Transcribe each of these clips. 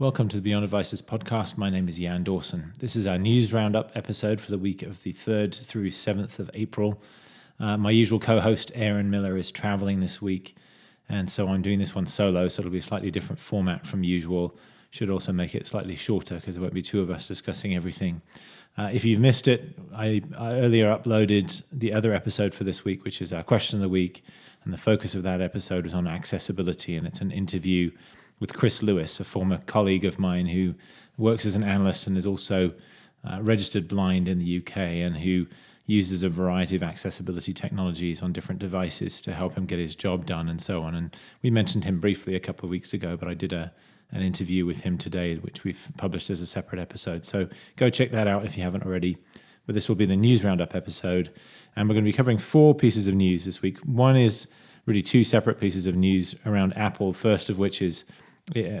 Welcome to the Beyond Devices podcast. My name is Jan Dawson. This is our news roundup episode for the week of the 3rd through 7th of April. Uh, my usual co host, Aaron Miller, is traveling this week, and so I'm doing this one solo, so it'll be a slightly different format from usual. Should also make it slightly shorter because there won't be two of us discussing everything. Uh, if you've missed it, I, I earlier uploaded the other episode for this week, which is our question of the week, and the focus of that episode was on accessibility, and it's an interview with Chris Lewis, a former colleague of mine who works as an analyst and is also uh, registered blind in the UK and who uses a variety of accessibility technologies on different devices to help him get his job done and so on. And we mentioned him briefly a couple of weeks ago, but I did a an interview with him today, which we've published as a separate episode. So go check that out if you haven't already. But this will be the news roundup episode, and we're going to be covering four pieces of news this week. One is really two separate pieces of news around Apple. First of which is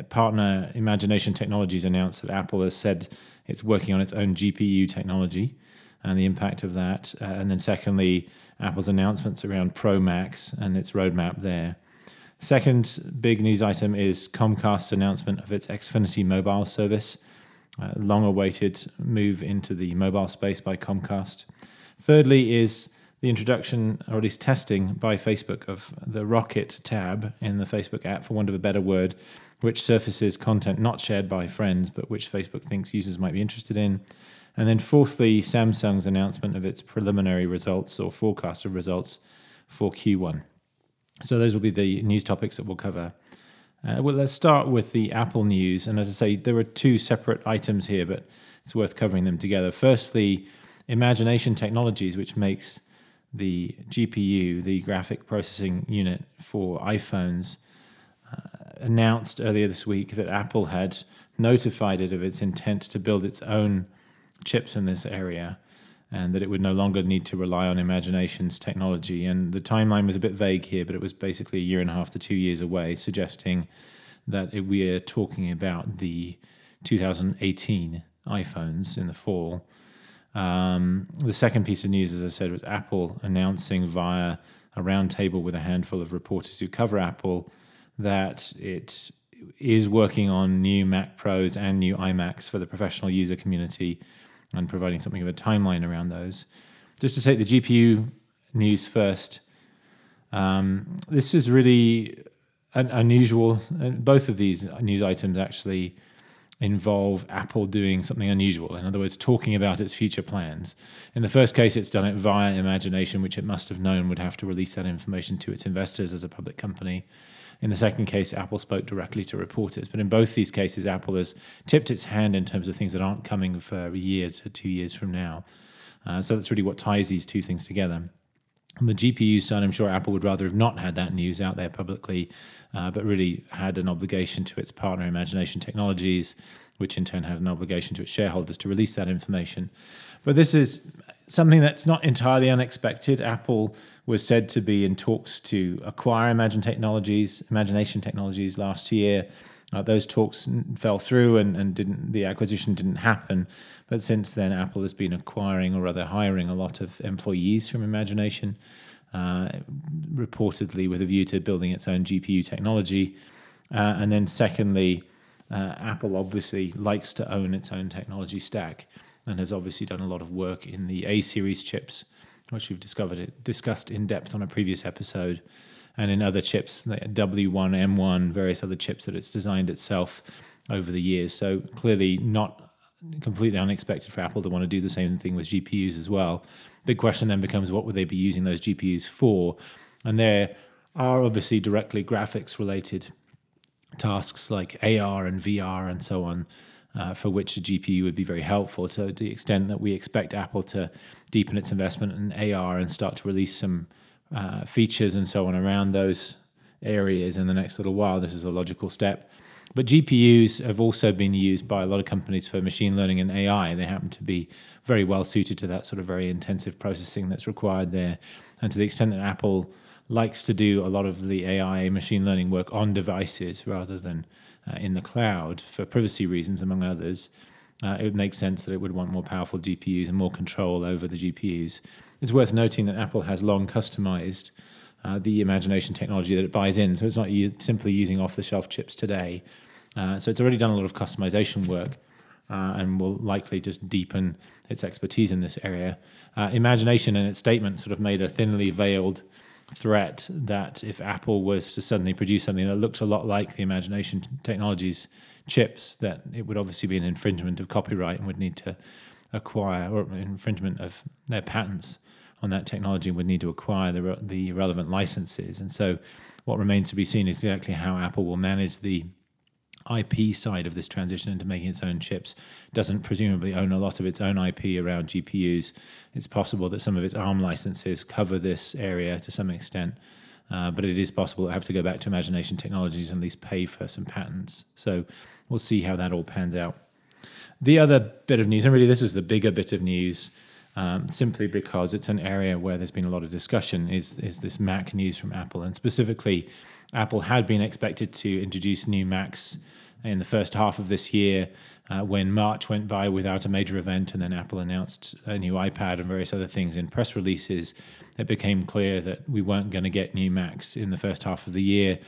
partner Imagination Technologies announced that Apple has said it's working on its own GPU technology and the impact of that. Uh, and then, secondly, Apple's announcements around Pro Macs and its roadmap there. Second big news item is Comcast announcement of its Xfinity mobile service, uh, long awaited move into the mobile space by Comcast. Thirdly, is the introduction, or at least testing by Facebook, of the Rocket tab in the Facebook app, for want of a better word, which surfaces content not shared by friends, but which Facebook thinks users might be interested in. And then, fourthly, Samsung's announcement of its preliminary results or forecast of results for Q1. So, those will be the news topics that we'll cover. Uh, well, let's start with the Apple news. And as I say, there are two separate items here, but it's worth covering them together. Firstly, Imagination Technologies, which makes the GPU, the graphic processing unit for iPhones, uh, announced earlier this week that Apple had notified it of its intent to build its own chips in this area and that it would no longer need to rely on Imagination's technology. And the timeline was a bit vague here, but it was basically a year and a half to two years away, suggesting that we are talking about the 2018 iPhones in the fall. Um, the second piece of news, as I said, was Apple announcing via a roundtable with a handful of reporters who cover Apple that it is working on new Mac Pros and new iMacs for the professional user community and providing something of a timeline around those. Just to take the GPU news first, um, this is really an unusual. Both of these news items actually involve Apple doing something unusual. In other words, talking about its future plans. In the first case, it's done it via Imagination, which it must have known would have to release that information to its investors as a public company. In the second case, Apple spoke directly to reporters. But in both these cases, Apple has tipped its hand in terms of things that aren't coming for a year to two years from now. Uh, so that's really what ties these two things together. On the GPU side, I'm sure Apple would rather have not had that news out there publicly, uh, but really had an obligation to its partner, Imagination Technologies, which in turn had an obligation to its shareholders to release that information. But this is something that's not entirely unexpected. Apple was said to be in talks to acquire Imagine Technologies, Imagination Technologies last year. Uh, those talks fell through and, and didn't the acquisition didn't happen. But since then, Apple has been acquiring or rather hiring a lot of employees from Imagination, uh, reportedly with a view to building its own GPU technology. Uh, and then, secondly, uh, Apple obviously likes to own its own technology stack and has obviously done a lot of work in the A series chips, which we've discovered discussed in depth on a previous episode and in other chips, like W1, M1, various other chips that it's designed itself over the years. So clearly not completely unexpected for Apple to want to do the same thing with GPUs as well. Big question then becomes what would they be using those GPUs for? And there are obviously directly graphics related tasks like AR and VR and so on. Uh, for which a GPU would be very helpful to the extent that we expect Apple to deepen its investment in AR and start to release some uh, features and so on around those areas in the next little while. This is a logical step. But GPUs have also been used by a lot of companies for machine learning and AI. They happen to be very well suited to that sort of very intensive processing that's required there. And to the extent that Apple likes to do a lot of the AI machine learning work on devices rather than uh, in the cloud for privacy reasons, among others, uh, it would make sense that it would want more powerful GPUs and more control over the GPUs. It's worth noting that Apple has long customized uh, the imagination technology that it buys in, so it's not u- simply using off the shelf chips today. Uh, so it's already done a lot of customization work uh, and will likely just deepen its expertise in this area. Uh, Imagination in its statement sort of made a thinly veiled threat that if Apple was to suddenly produce something that looked a lot like the Imagination Technologies chips, that it would obviously be an infringement of copyright and would need to acquire or infringement of their patents on that technology would need to acquire the, the relevant licenses. And so, what remains to be seen is exactly how Apple will manage the IP side of this transition into making its own chips doesn't presumably own a lot of its own IP around GPUs. It's possible that some of its ARM licenses cover this area to some extent, uh, but it is possible to have to go back to Imagination Technologies and at least pay for some patents. So we'll see how that all pans out. The other bit of news, and really this is the bigger bit of news, um, simply because it's an area where there's been a lot of discussion, is, is this Mac news from Apple. And specifically, Apple had been expected to introduce new Macs in the first half of this year. Uh, when March went by without a major event, and then Apple announced a new iPad and various other things in press releases, it became clear that we weren't going to get new Macs in the first half of the year.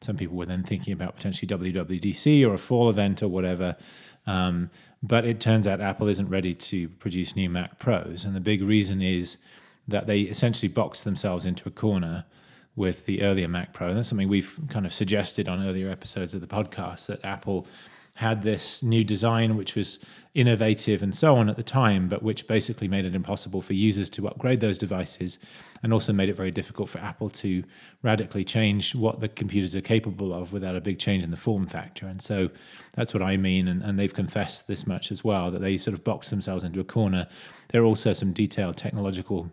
Some people were then thinking about potentially WWDC or a fall event or whatever. Um, but it turns out Apple isn't ready to produce new Mac Pros. And the big reason is that they essentially boxed themselves into a corner with the earlier Mac Pro. And that's something we've kind of suggested on earlier episodes of the podcast that Apple had this new design which was innovative and so on at the time, but which basically made it impossible for users to upgrade those devices and also made it very difficult for Apple to radically change what the computers are capable of without a big change in the form factor. And so that's what I mean. And, and they've confessed this much as well that they sort of box themselves into a corner. There are also some detailed technological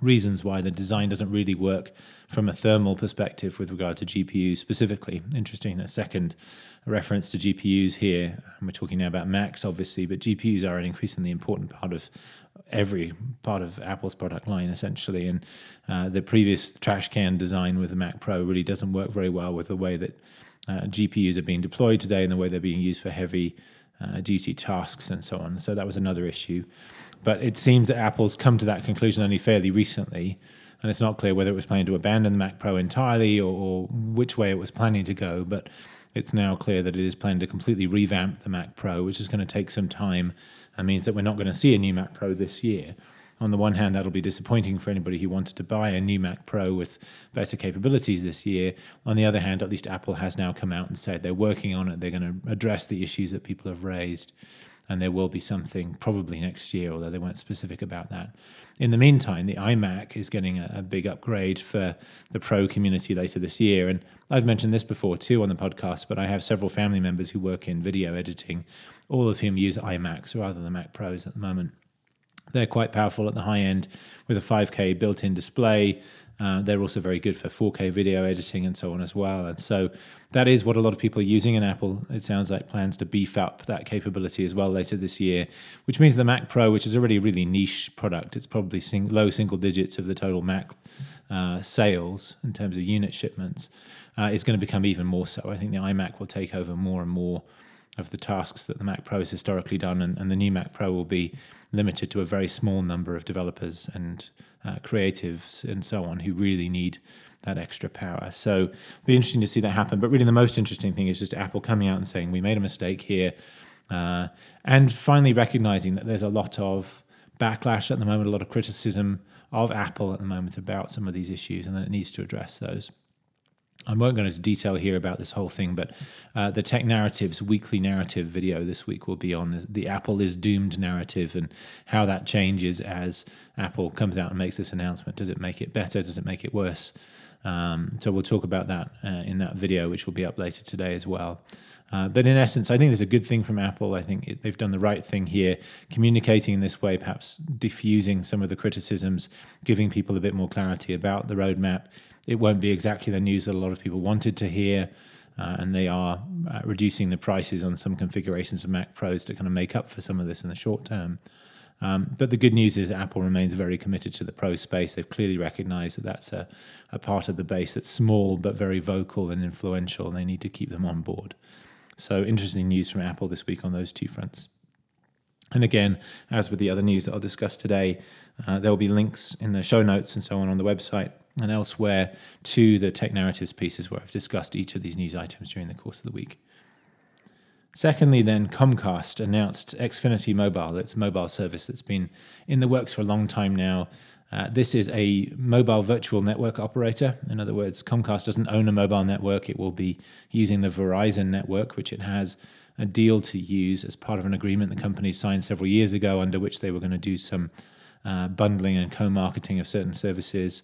reasons why the design doesn't really work from a thermal perspective with regard to GPUs specifically. Interesting, a second reference to GPUs here. We're talking now about Macs, obviously, but GPUs are an increasingly important part of every part of Apple's product line, essentially. And uh, the previous trash can design with the Mac Pro really doesn't work very well with the way that uh, GPUs are being deployed today and the way they're being used for heavy uh, duty tasks and so on. So that was another issue. But it seems that Apple's come to that conclusion only fairly recently, and it's not clear whether it was planning to abandon the Mac Pro entirely or, or which way it was planning to go. But it's now clear that it is planning to completely revamp the Mac Pro, which is going to take some time and means that we're not going to see a new Mac Pro this year. On the one hand, that'll be disappointing for anybody who wanted to buy a new Mac Pro with better capabilities this year. On the other hand, at least Apple has now come out and said they're working on it. They're going to address the issues that people have raised and there will be something probably next year, although they weren't specific about that. In the meantime, the iMac is getting a, a, big upgrade for the pro community later this year. And I've mentioned this before too on the podcast, but I have several family members who work in video editing, all of whom use iMacs rather than Mac Pros at the moment. They're quite powerful at the high end with a 5K built in display, uh, they're also very good for 4K video editing and so on as well. And so that is what a lot of people are using. And Apple, it sounds like, plans to beef up that capability as well later this year, which means the Mac Pro, which is already a really niche product, it's probably sing- low single digits of the total Mac uh, sales in terms of unit shipments, uh, is going to become even more so. I think the iMac will take over more and more of the tasks that the Mac Pro has historically done, and, and the new Mac Pro will be limited to a very small number of developers and uh, creatives and so on who really need that extra power. So be interesting to see that happen. But really, the most interesting thing is just Apple coming out and saying we made a mistake here, uh, and finally recognizing that there's a lot of backlash at the moment, a lot of criticism of Apple at the moment about some of these issues, and that it needs to address those. I won't go into detail here about this whole thing, but uh, the Tech Narratives weekly narrative video this week will be on the, the, Apple is doomed narrative and how that changes as Apple comes out and makes this announcement. Does it make it better? Does it make it worse? Um, so we'll talk about that uh, in that video, which will be up later today as well. Uh, but in essence, I think it's a good thing from Apple. I think it, they've done the right thing here, communicating in this way, perhaps diffusing some of the criticisms, giving people a bit more clarity about the roadmap, it won't be exactly the news that a lot of people wanted to hear. Uh, and they are uh, reducing the prices on some configurations of Mac Pros to kind of make up for some of this in the short term. Um, but the good news is Apple remains very committed to the Pro space. They've clearly recognized that that's a, a part of the base that's small but very vocal and influential, and they need to keep them on board. So, interesting news from Apple this week on those two fronts. And again, as with the other news that I'll discuss today, uh, there will be links in the show notes and so on on the website and elsewhere to the tech narratives pieces where I've discussed each of these news items during the course of the week. Secondly, then Comcast announced Xfinity Mobile, its mobile service that's been in the works for a long time now. Uh, this is a mobile virtual network operator. In other words, Comcast doesn't own a mobile network. It will be using the Verizon network, which it has a deal to use as part of an agreement the company signed several years ago, under which they were going to do some uh, bundling and co marketing of certain services.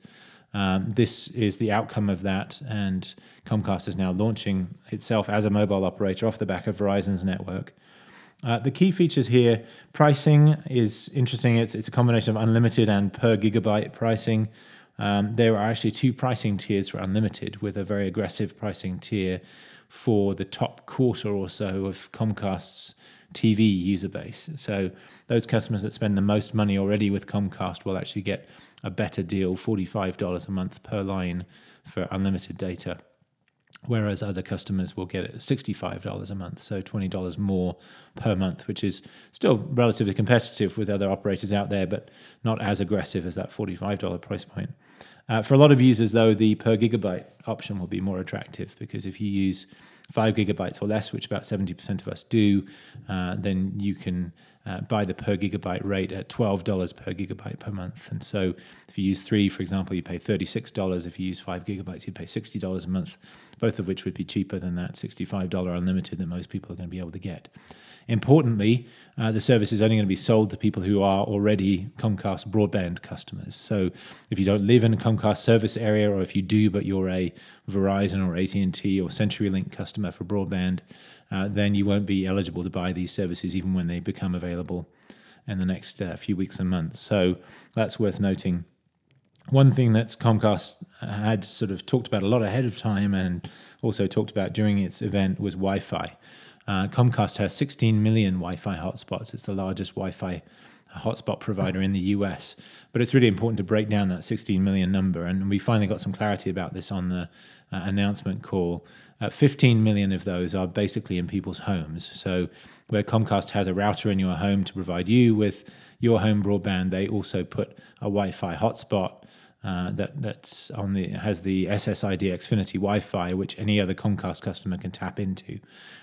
Um, this is the outcome of that, and Comcast is now launching itself as a mobile operator off the back of Verizon's network. Uh, the key features here pricing is interesting. It's, it's a combination of unlimited and per gigabyte pricing. Um, there are actually two pricing tiers for unlimited, with a very aggressive pricing tier for the top quarter or so of Comcast's TV user base. So those customers that spend the most money already with Comcast will actually get a better deal, $45 a month per line for unlimited data. Whereas other customers will get $65 a month, so $20 more per month, which is still relatively competitive with other operators out there, but not as aggressive as that $45 price point. Uh, for a lot of users, though, the per gigabyte option will be more attractive because if you use five gigabytes or less, which about 70% of us do, uh, then you can uh, buy the per gigabyte rate at $12 per gigabyte per month. And so if you use three, for example, you pay $36. If you use five gigabytes, you'd pay $60 a month, both of which would be cheaper than that $65 unlimited that most people are going to be able to get. Importantly, uh, the service is only going to be sold to people who are already Comcast broadband customers. So if you don't live in a Comcast service area, or if you do but you're a Verizon or AT&T or CenturyLink customer for broadband, uh, then you won't be eligible to buy these services even when they become available in the next uh, few weeks and months. So that's worth noting. One thing that Comcast had sort of talked about a lot ahead of time and also talked about during its event was Wi Fi. Uh, Comcast has 16 million Wi Fi hotspots. It's the largest Wi Fi hotspot provider in the US. But it's really important to break down that 16 million number. And we finally got some clarity about this on the uh, announcement call. Uh, 15 million of those are basically in people's homes. So, where Comcast has a router in your home to provide you with your home broadband, they also put a Wi Fi hotspot uh, that that's on the has the SSID Xfinity Wi-Fi, which any other Comcast customer can tap into.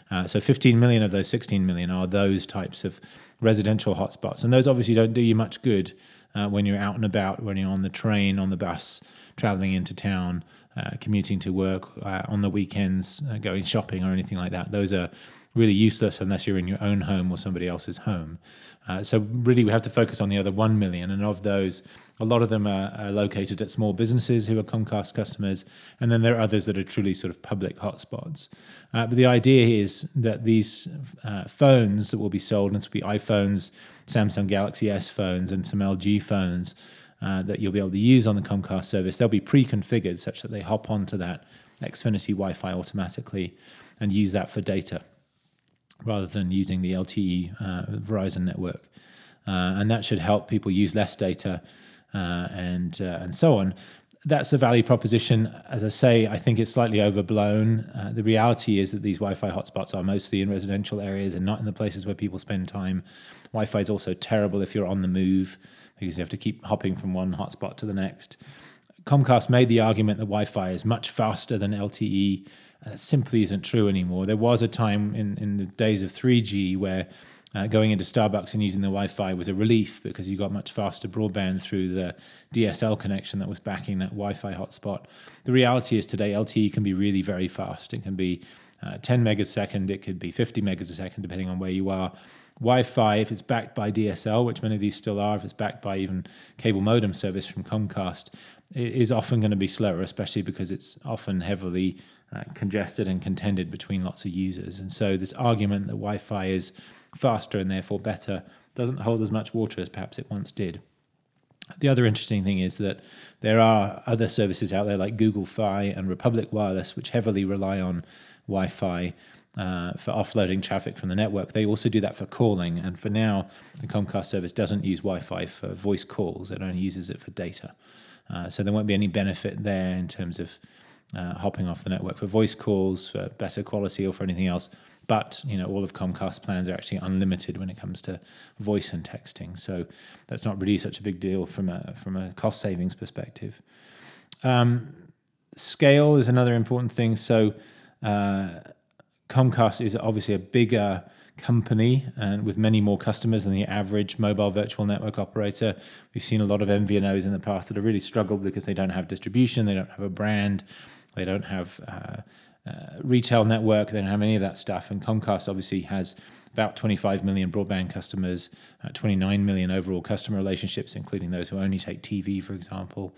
Uh, so 15 million of those 16 million are those types of residential hotspots, and those obviously don't do you much good uh, when you're out and about, when you're on the train, on the bus, traveling into town, uh, commuting to work, uh, on the weekends, going shopping or anything like that. Those are really useless unless you're in your own home or somebody else's home. Uh, so really, we have to focus on the other one million, and of those, a lot of them are, are, located at small businesses who are Comcast customers, and then there are others that are truly sort of public hotspots. Uh, but the idea is that these uh, phones that will be sold, and will be iPhones, Samsung Galaxy S phones, and some LG phones uh, that you'll be able to use on the Comcast service, they'll be pre-configured such that they hop onto that Xfinity Wi-Fi automatically and use that for data rather than using the LTE uh, Verizon network. Uh, and that should help people use less data uh, and uh, and so on. That's the value proposition. As I say, I think it's slightly overblown. Uh, the reality is that these Wi-Fi hotspots are mostly in residential areas and not in the places where people spend time. Wi-Fi is also terrible if you're on the move because you have to keep hopping from one hotspot to the next. Comcast made the argument that Wi-Fi is much faster than LTE that simply isn't true anymore. There was a time in, in the days of 3G where uh, going into Starbucks and using the Wi Fi was a relief because you got much faster broadband through the DSL connection that was backing that Wi Fi hotspot. The reality is today, LTE can be really very fast. It can be uh, 10 megas a second, it could be 50 megas a second, depending on where you are. Wi Fi, if it's backed by DSL, which many of these still are, if it's backed by even cable modem service from Comcast, it is often going to be slower, especially because it's often heavily uh, congested and contended between lots of users. And so, this argument that Wi Fi is faster and therefore better doesn't hold as much water as perhaps it once did. The other interesting thing is that there are other services out there like Google Fi and Republic Wireless, which heavily rely on Wi Fi uh, for offloading traffic from the network. They also do that for calling. And for now, the Comcast service doesn't use Wi Fi for voice calls, it only uses it for data. Uh, so there won't be any benefit there in terms of uh, hopping off the network for voice calls, for better quality, or for anything else. But you know, all of Comcast plans are actually unlimited when it comes to voice and texting, so that's not really such a big deal from a from a cost savings perspective. Um, scale is another important thing. So. Uh, Comcast is obviously a bigger company and with many more customers than the average mobile virtual network operator. We've seen a lot of MVNOs in the past that have really struggled because they don't have distribution, they don't have a brand, they don't have uh, uh, retail network, they don't have any of that stuff. And Comcast obviously has about 25 million broadband customers, uh, 29 million overall customer relationships, including those who only take TV, for example.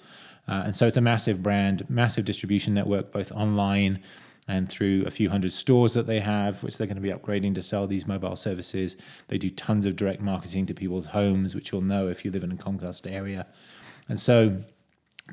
Uh, and so it's a massive brand, massive distribution network, both online and through a few hundred stores that they have, which they're going to be upgrading to sell these mobile services. They do tons of direct marketing to people's homes, which you'll know if you live in a Comcast area. And so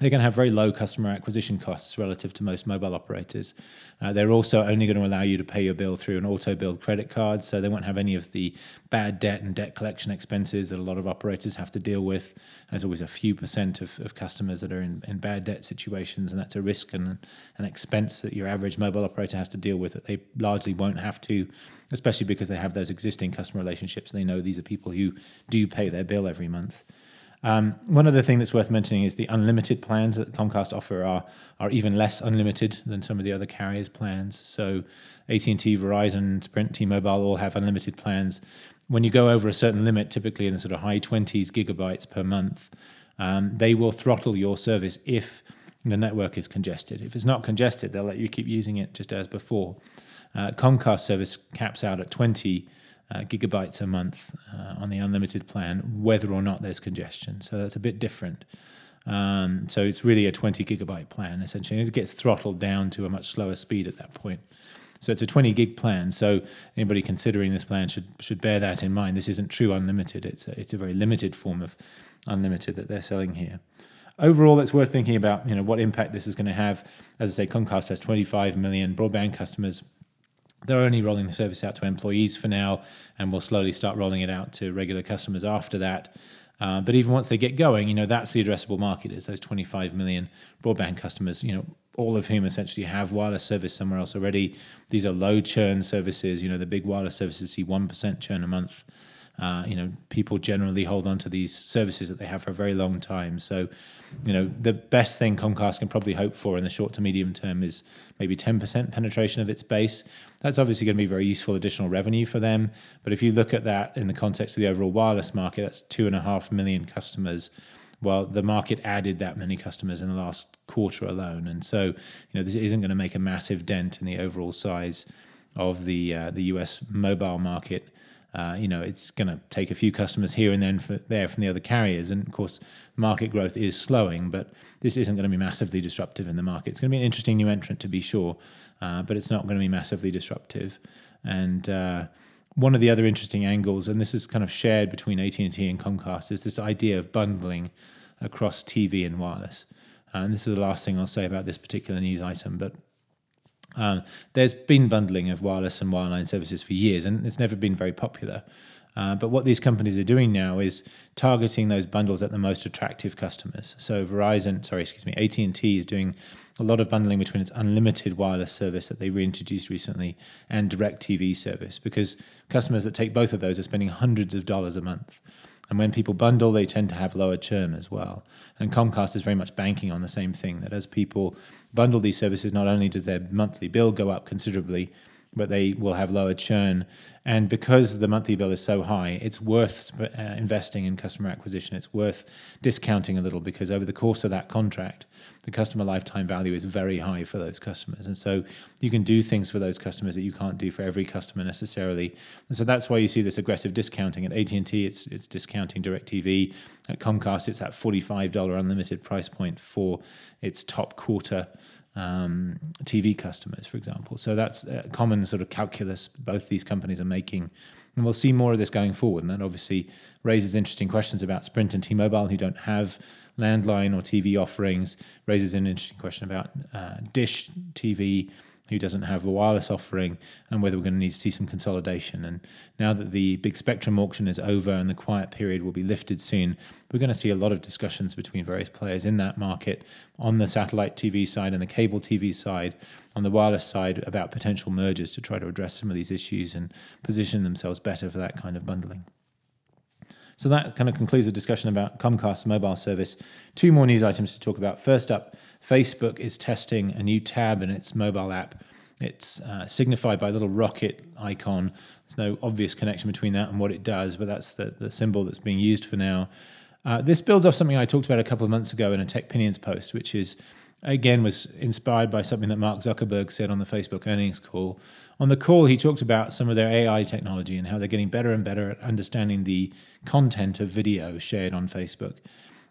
they're going to have very low customer acquisition costs relative to most mobile operators. Uh, they're also only going to allow you to pay your bill through an auto billed credit card, so they won't have any of the bad debt and debt collection expenses that a lot of operators have to deal with. There's always a few percent of, of customers that are in, in bad debt situations, and that's a risk and an expense that your average mobile operator has to deal with that they largely won't have to, especially because they have those existing customer relationships. They know these are people who do pay their bill every month. Um, one other thing that's worth mentioning is the unlimited plans that Comcast offer are are even less unlimited than some of the other carriers' plans. So AT&T, Verizon, Sprint, T-Mobile all have unlimited plans. When you go over a certain limit, typically in the sort of high 20s gigabytes per month, um, they will throttle your service if the network is congested. If it's not congested, they'll let you keep using it just as before. Uh, Comcast service caps out at 20 uh, gigabytes a month uh, on the unlimited plan, whether or not there's congestion. So that's a bit different. Um, so it's really a 20 gigabyte plan essentially. It gets throttled down to a much slower speed at that point. So it's a 20 gig plan. So anybody considering this plan should should bear that in mind. This isn't true unlimited. It's a, it's a very limited form of unlimited that they're selling here. Overall, it's worth thinking about you know what impact this is going to have. As I say, Comcast has 25 million broadband customers they're only rolling the service out to employees for now, and we'll slowly start rolling it out to regular customers after that. Uh, but even once they get going, you know that's the addressable market is those 25 million broadband customers. You know, all of whom essentially have wireless service somewhere else already. These are low churn services. You know, the big wireless services see one percent churn a month. Uh, you know, people generally hold on to these services that they have for a very long time. So, you know, the best thing Comcast can probably hope for in the short to medium term is maybe 10% penetration of its base. That's obviously going to be very useful additional revenue for them. But if you look at that in the context of the overall wireless market, that's two and a half million customers. Well, the market added that many customers in the last quarter alone, and so you know this isn't going to make a massive dent in the overall size of the uh, the U.S. mobile market. Uh, you know, it's going to take a few customers here and then for, there from the other carriers. And of course, market growth is slowing, but this isn't going to be massively disruptive in the market. It's going to be an interesting new entrant to be sure, uh, but it's not going to be massively disruptive. And uh, one of the other interesting angles, and this is kind of shared between AT&T and Comcast, is this idea of bundling across TV and wireless. And this is the last thing I'll say about this particular news item, but um, there's been bundling of wireless and wireline services for years, and it's never been very popular. Uh, but what these companies are doing now is targeting those bundles at the most attractive customers. So Verizon, sorry, excuse me, AT and T is doing a lot of bundling between its unlimited wireless service that they reintroduced recently and DirecTV service, because customers that take both of those are spending hundreds of dollars a month. And when people bundle, they tend to have lower churn as well. And Comcast is very much banking on the same thing that as people bundle these services, not only does their monthly bill go up considerably, but they will have lower churn. And because the monthly bill is so high, it's worth uh, investing in customer acquisition. It's worth discounting a little because over the course of that contract, the customer lifetime value is very high for those customers. And so you can do things for those customers that you can't do for every customer necessarily. And so that's why you see this aggressive discounting. At AT&T, it's, it's discounting DirecTV. At Comcast, it's that $45 unlimited price point for its top quarter um, TV customers, for example. So that's a common sort of calculus both these companies are making. And we'll see more of this going forward. And that obviously raises interesting questions about Sprint and T Mobile, who don't have landline or TV offerings, raises an interesting question about uh, Dish TV, who doesn't have a wireless offering, and whether we're going to need to see some consolidation. And now that the big spectrum auction is over and the quiet period will be lifted soon, we're going to see a lot of discussions between various players in that market on the satellite TV side and the cable TV side, on the wireless side, about potential mergers to try to address some of these issues and position themselves better for that kind of bundling. So that kind of concludes the discussion about Comcast's mobile service. Two more news items to talk about. First up, Facebook is testing a new tab in its mobile app It's uh, signified by a little rocket icon. There's no obvious connection between that and what it does, but that's the, the symbol that's being used for now. Uh, this builds off something I talked about a couple of months ago in a TechPinions post, which is again was inspired by something that Mark Zuckerberg said on the Facebook earnings call. On the call, he talked about some of their AI technology and how they're getting better and better at understanding the content of video shared on Facebook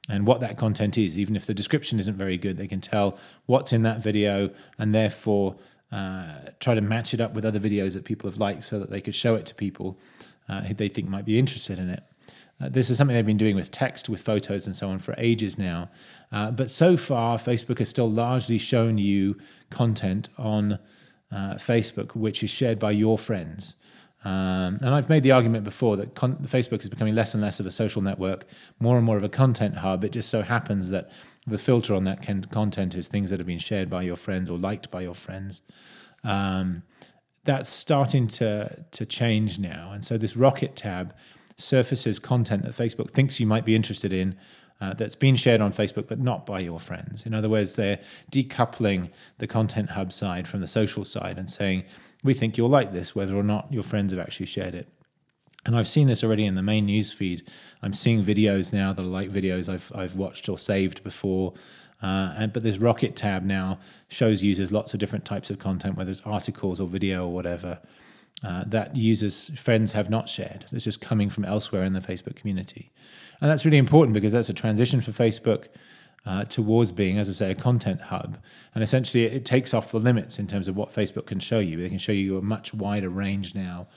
and what that content is. Even if the description isn't very good, they can tell what's in that video and therefore uh, try to match it up with other videos that people have liked so that they could show it to people uh, who they think might be interested in it. Uh, this is something they've been doing with text, with photos, and so on for ages now. Uh, but so far, Facebook has still largely shown you content on uh, Facebook which is shared by your friends. Um, and I've made the argument before that con- Facebook is becoming less and less of a social network, more and more of a content hub. It just so happens that the filter on that can- content is things that have been shared by your friends or liked by your friends. Um, that's starting to to change now, and so this Rocket tab surfaces content that Facebook thinks you might be interested in uh, that's been shared on Facebook but not by your friends. In other words, they're decoupling the content hub side from the social side and saying, we think you'll like this, whether or not your friends have actually shared it. And I've seen this already in the main news feed. I'm seeing videos now that are like videos I've, I've watched or saved before. Uh, and, but this Rocket tab now shows users lots of different types of content, whether it's articles or video or whatever uh, that users, friends have not shared. It's just coming from elsewhere in the Facebook community. And that's really important because that's a transition for Facebook uh, towards being, as I say, a content hub. And essentially, it, it takes off the limits in terms of what Facebook can show you. They can show you a much wider range now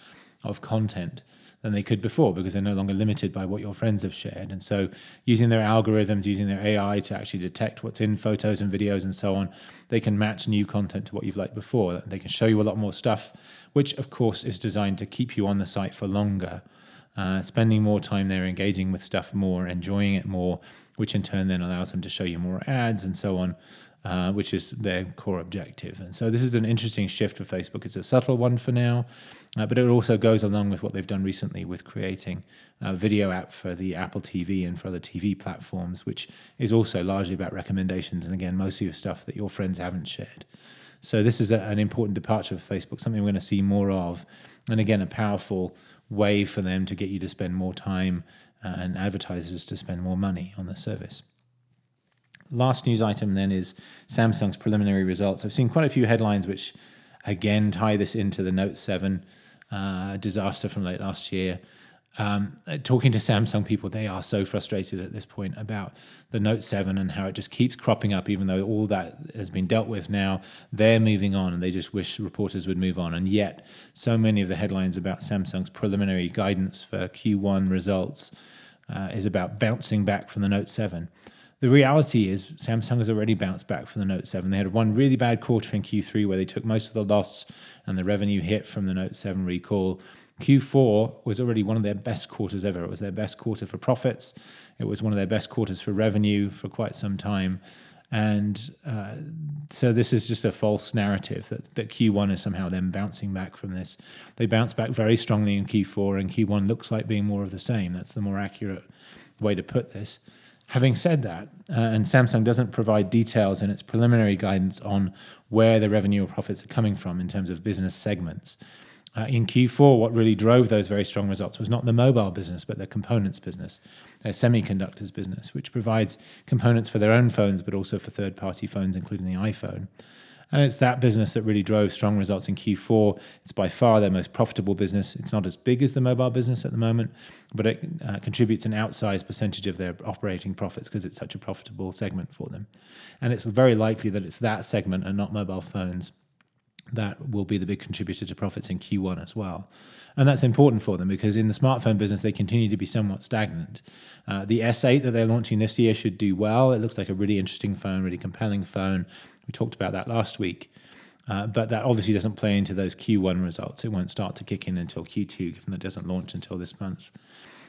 of content than they could before because they're no longer limited by what your friends have shared. And so, using their algorithms, using their AI to actually detect what's in photos and videos and so on, they can match new content to what you've liked before. They can show you a lot more stuff, which of course is designed to keep you on the site for longer. Uh, spending more time there, engaging with stuff more, enjoying it more, which in turn then allows them to show you more ads and so on uh, which is their core objective. And so this is an interesting shift for Facebook. It's a subtle one for now, uh, but it also goes along with what they've done recently with creating a video app for the Apple TV and for other TV platforms, which is also largely about recommendations and again, mostly of stuff that your friends haven't shared. So this is a, an important departure for Facebook, something we're going to see more of, and again, a powerful way for them to get you to spend more time uh, and advertisers to spend more money on the service last news item then is Samsung's preliminary results. I've seen quite a few headlines which again tie this into the Note 7 uh, disaster from late last year. Um, talking to Samsung people, they are so frustrated at this point about the Note 7 and how it just keeps cropping up, even though all that has been dealt with now. They're moving on and they just wish reporters would move on. And yet, so many of the headlines about Samsung's preliminary guidance for Q1 results uh, is about bouncing back from the Note 7 the reality is Samsung has already bounced back from the Note 7. They had one really bad quarter in Q3 where they took most of the loss and the revenue hit from the Note 7 recall. Q4 was already one of their best quarters ever. It was their best quarter for profits. It was one of their best quarters for revenue for quite some time. And uh, so this is just a false narrative that, that Q1 is somehow them bouncing back from this. They bounce back very strongly in Q4, and Q1 looks like being more of the same. That's the more accurate way to put this. Having said that, uh, and Samsung doesn't provide details in its preliminary guidance on where the revenue or profits are coming from in terms of business segments. Uh, in Q4, what really drove those very strong results was not the mobile business, but the components business, their semiconductors business, which provides components for their own phones, but also for third party phones, including the iPhone. And it's that business that really drove strong results in Q4. It's by far their most profitable business. It's not as big as the mobile business at the moment, but it uh, contributes an outsized percentage of their operating profits because it's such a profitable segment for them. And it's very likely that it's that segment and not mobile phones that will be the big contributor to profits in Q1 as well. And that's important for them because in the smartphone business, they continue to be somewhat stagnant. Uh, the S8 that they're launching this year should do well. It looks like a really interesting phone, really compelling phone. We talked about that last week. Uh, but that obviously doesn't play into those Q1 results. It won't start to kick in until Q2, given that it doesn't launch until this month.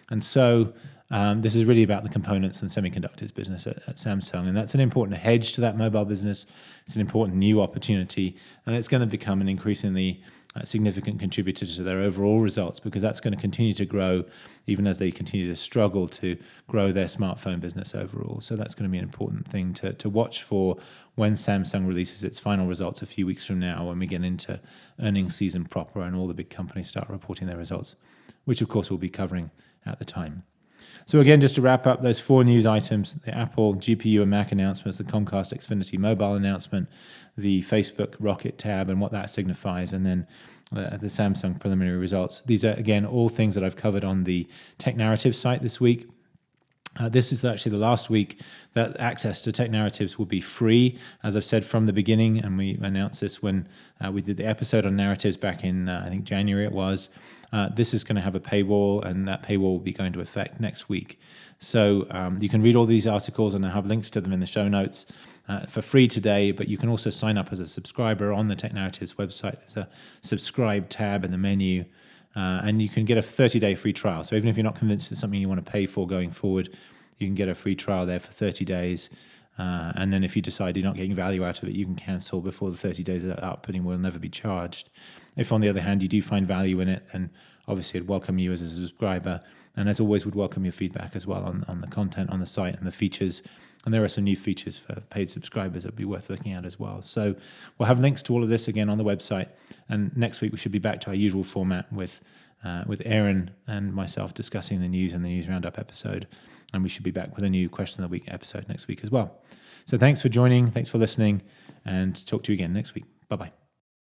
And so um, this is really about the components and semiconductors business at, at, Samsung, and that's an important hedge to that mobile business. It's an important new opportunity, and it's going to become an increasingly uh, significant contributor to their overall results because that's going to continue to grow even as they continue to struggle to grow their smartphone business overall. So that's going to be an important thing to, to watch for when Samsung releases its final results a few weeks from now when we get into earnings season proper and all the big companies start reporting their results, which of course we'll be covering at the time. So again, just to wrap up those four news items: the Apple GPU and Mac announcements, the Comcast Xfinity Mobile announcement, the Facebook Rocket tab and what that signifies, and then the Samsung preliminary results. These are again all things that I've covered on the Tech Narrative site this week. Uh, this is actually the last week that access to tech narratives will be free, as I've said from the beginning, and we announced this when uh, we did the episode on narratives back in uh, I think January it was. Uh, this is going to have a paywall, and that paywall will be going to affect next week. So um, you can read all these articles, and I have links to them in the show notes uh, for free today. But you can also sign up as a subscriber on the Tech Narratives website. There's a subscribe tab in the menu. Uh, and you can get a 30 day free trial. So even if you're not convinced it's something you want to pay for going forward, you can get a free trial there for 30 days. Uh, and then if you decide you're not getting value out of it, you can cancel before the 30 days are up and it will never be charged. If, on the other hand, you do find value in it, then obviously I'd welcome you as a subscriber. And as always, would welcome your feedback as well on, on the content on the site and the features. And there are some new features for paid subscribers that would be worth looking at as well. So we'll have links to all of this again on the website. And next week we should be back to our usual format with uh, with Aaron and myself discussing the news and the news roundup episode. And we should be back with a new question of the week episode next week as well. So thanks for joining. Thanks for listening. And talk to you again next week. Bye bye.